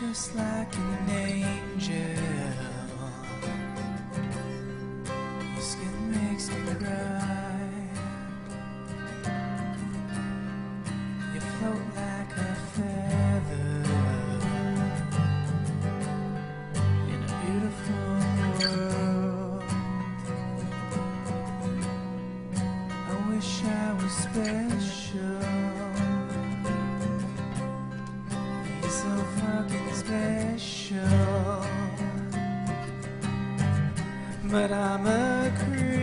just like an angel. so fucking special. But I'm a creep.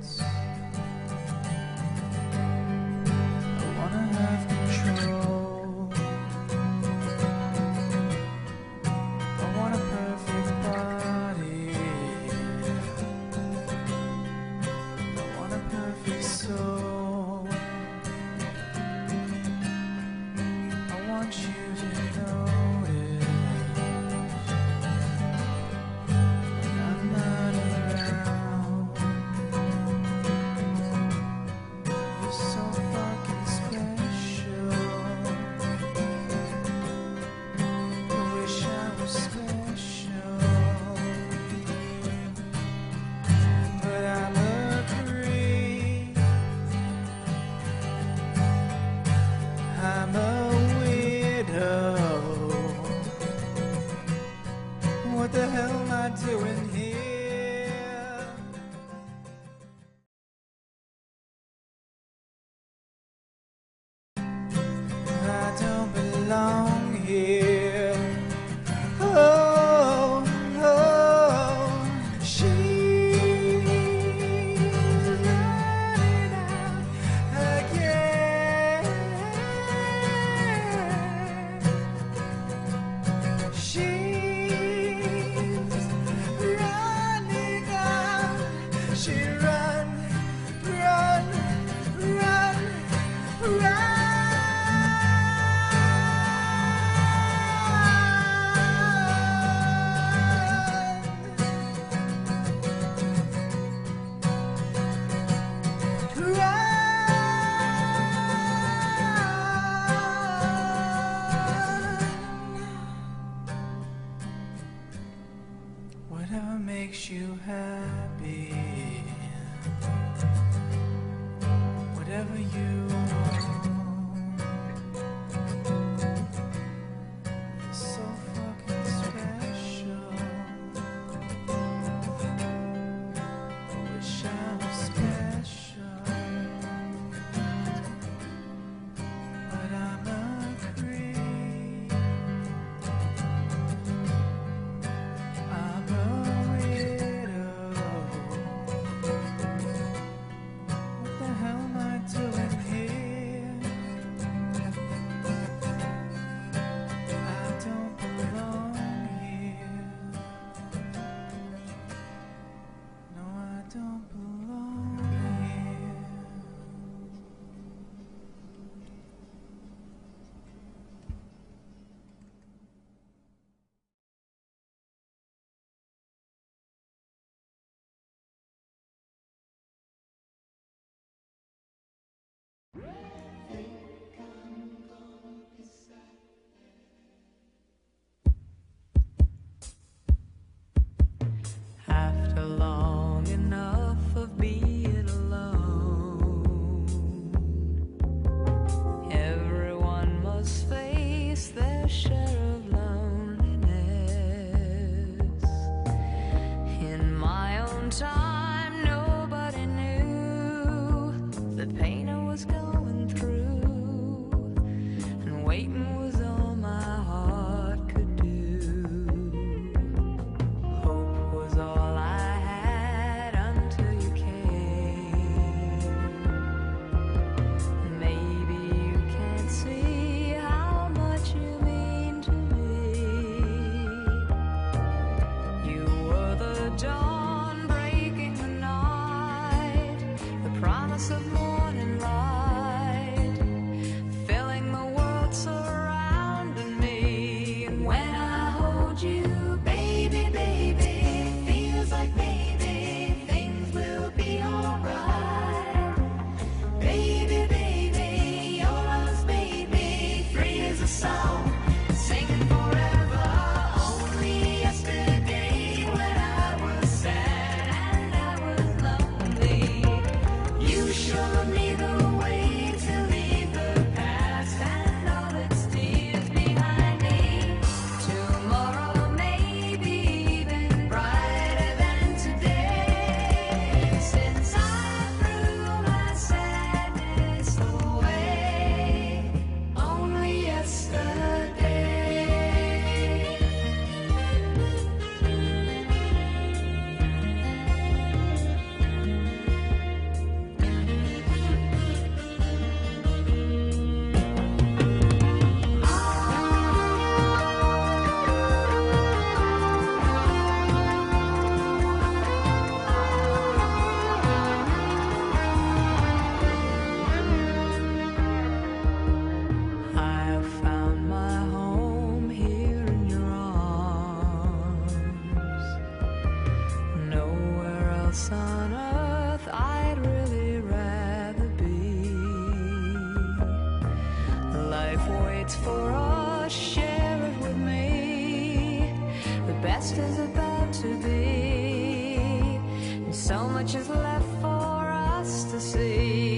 Christ. time. Waits for us, share it with me. The best is about to be, and so much is left for us to see.